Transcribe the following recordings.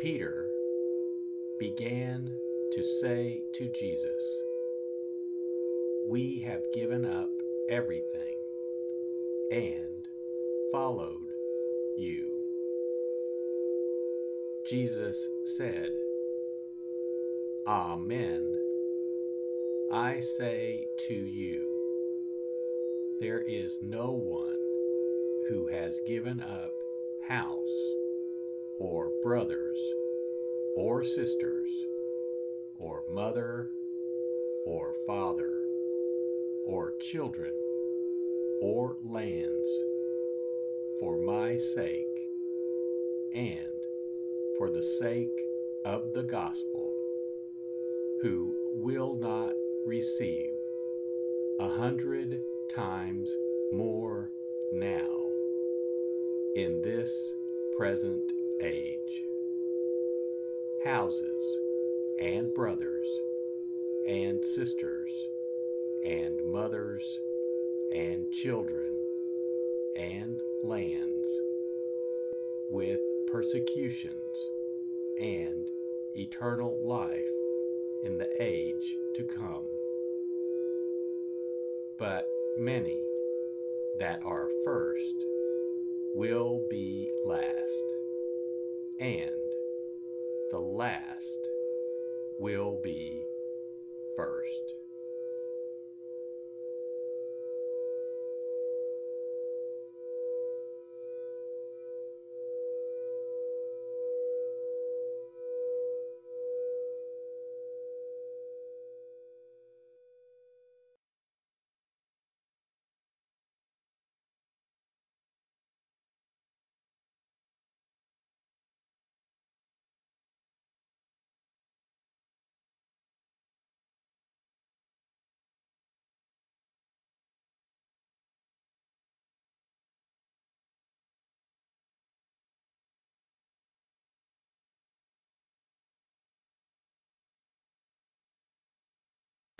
Peter began to say to Jesus, We have given up everything and followed you. Jesus said, Amen. I say to you, there is no one who has given up house or brothers or sisters or mother or father or children or lands for my sake and for the sake of the gospel who will not receive a hundred times more now in this present age. Houses and brothers and sisters and mothers and children and lands with persecutions and eternal life in the age to come. But many that are first will be last and the last will be first.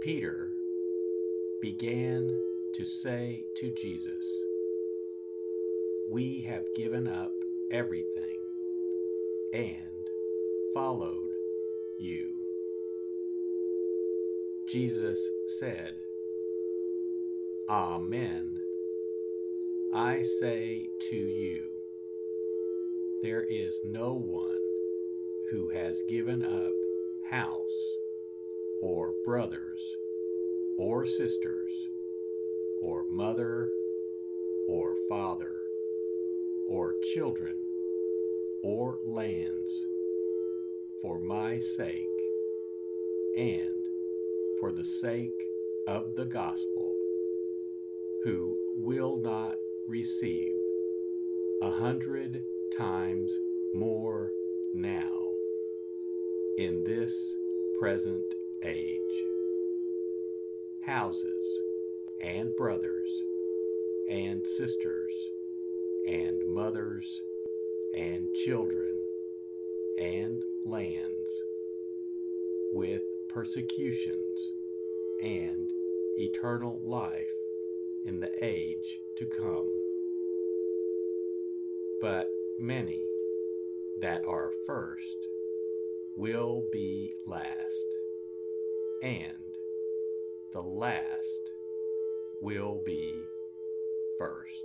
Peter began to say to Jesus, We have given up everything and followed you. Jesus said, Amen. I say to you, there is no one who has given up house or brothers or sisters or mother or father or children or lands for my sake and for the sake of the gospel, who will not receive a hundred times more now in this present age. Houses and brothers and sisters and mothers and children and lands with persecutions and eternal life in the age to come. But many that are first will be last, and the last will be first.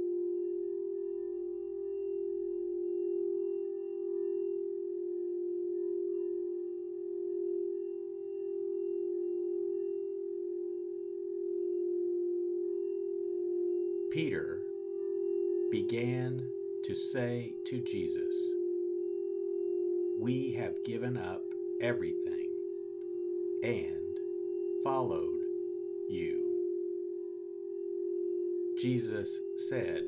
Peter began to say to Jesus, We have given up everything and followed you. Jesus said,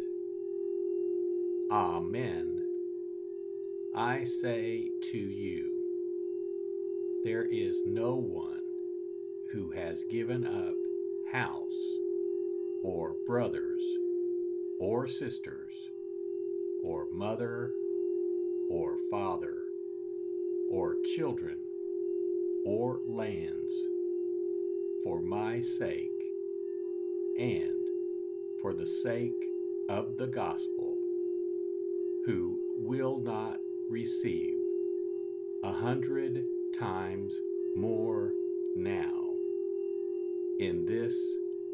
Amen. I say to you, there is no one who has given up house, or brothers, or sisters, or mother, or father, or children, or lands, for my sake, and for the sake of the gospel, who will not receive a hundred times more now in this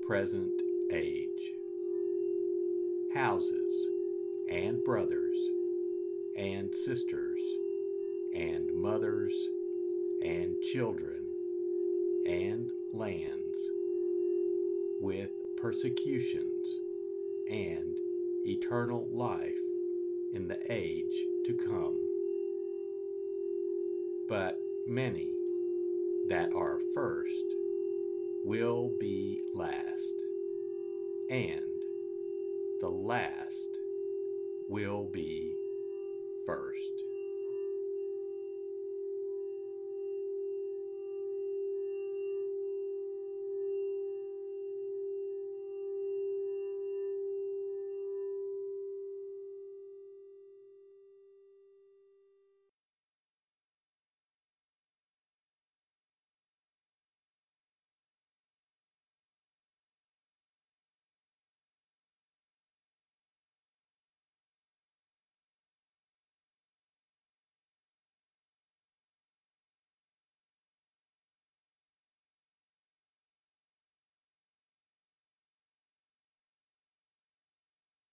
present age. Houses and brothers and sisters and mothers and children and lands with persecutions and eternal life in the age to come. But many that are first will be last, and the last will be first.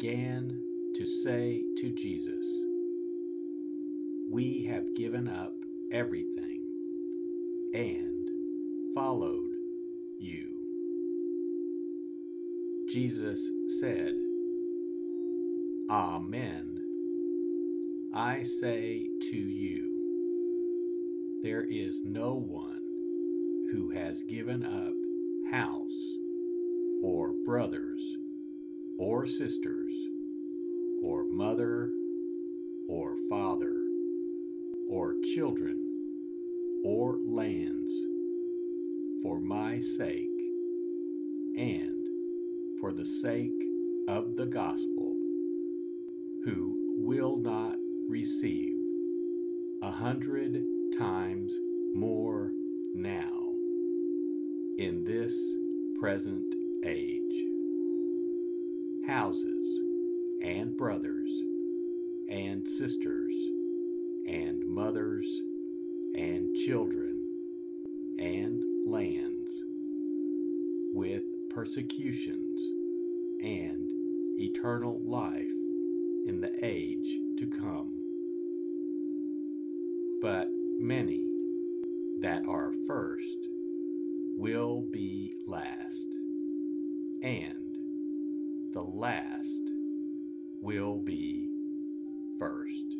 began to say to Jesus, We have given up everything and followed you. Jesus said, Amen. I say to you, there is no one who has given up house or brothers or sisters or mother or father or children or lands for my sake and for the sake of the gospel who will not receive a hundred times more now in this present age. Houses and brothers and sisters and mothers and children and lands with persecutions and eternal life in the age to come. But many that are first will be last and the last will be first.